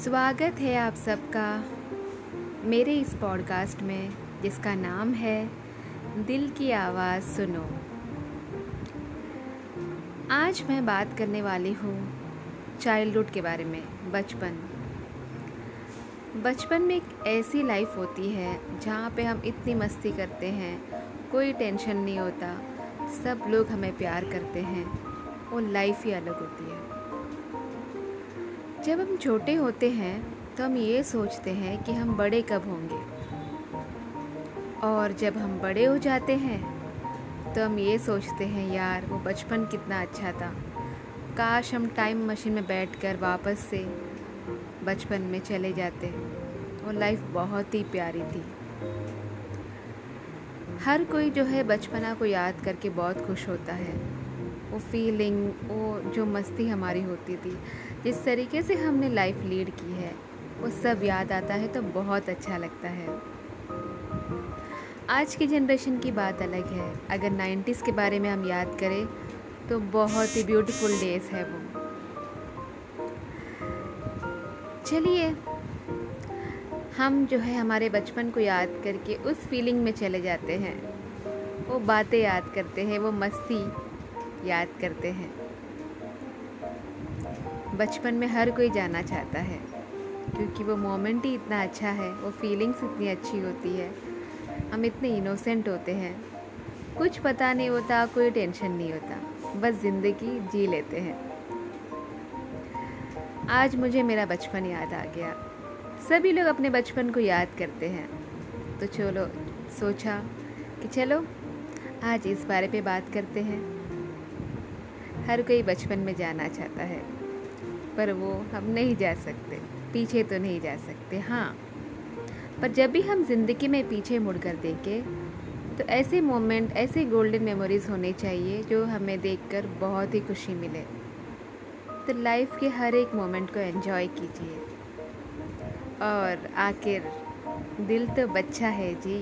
स्वागत है आप सबका मेरे इस पॉडकास्ट में, जिसका नाम है दिल की आवाज़ सुनो। आज मैं बात करने वाली हूँ चाइल्डहुड के बारे में, बचपन। बचपन में एक ऐसी लाइफ होती है, जहाँ पे हम इतनी मस्ती करते हैं, कोई टेंशन नहीं होता, सब लोग हमें प्यार करते हैं वो लाइफ ही अलग होती है। जब हम छोटे होते हैं तो हम ये सोचते हैं कि हम बड़े कब होंगे। और जब हम बड़े हो जाते हैं तो हम ये सोचते हैं, यार, वो बचपन कितना अच्छा था। काश हम टाइम मशीन में बैठकर वापस से बचपन में चले जाते वो लाइफ बहुत ही प्यारी थी। हर कोई जो है बचपना को याद करके बहुत खुश होता है। वो फीलिंग वो जो मस्ती हमारी होती थी, जिस तरीके से हमने लाइफ लीड की है, वो सब याद आता है तो बहुत अच्छा लगता है। आज की जनरेशन की बात अलग है। अगर नाइन्टीज़ के बारे में हम याद करें तो बहुत ही ब्यूटीफुल डेज़ है वो। चलिए, हम जो है हमारे बचपन को याद करके उस फीलिंग में चले जाते हैं। वो बातें याद करते हैं, वो मस्ती याद करते हैं। बचपन में हर कोई जाना चाहता है, क्योंकि वो मोमेंट ही इतना अच्छा है, वो फीलिंग्स इतनी अच्छी होती है। हम इतने इनोसेंट होते हैं। कुछ पता नहीं होता, कोई टेंशन नहीं होता, बस ज़िंदगी जी लेते हैं। आज मुझे मेरा बचपन याद आ गया। सभी लोग अपने बचपन को याद करते हैं। तो चलो, सोचा कि चलो, आज इस बारे पे बात करते हैं। हर कोई बचपन में जाना चाहता है, पर वो हम नहीं जा सकते, पीछे तो नहीं जा सकते हाँ। पर जब भी हम ज़िंदगी में पीछे मुड़कर देखें तो ऐसे मोमेंट, ऐसे गोल्डन मेमोरीज होने चाहिए, जो हमें देखकर बहुत ही खुशी मिले। तो लाइफ के हर एक मोमेंट को एंजॉय कीजिए। और आखिर, दिल तो बच्चा है जी।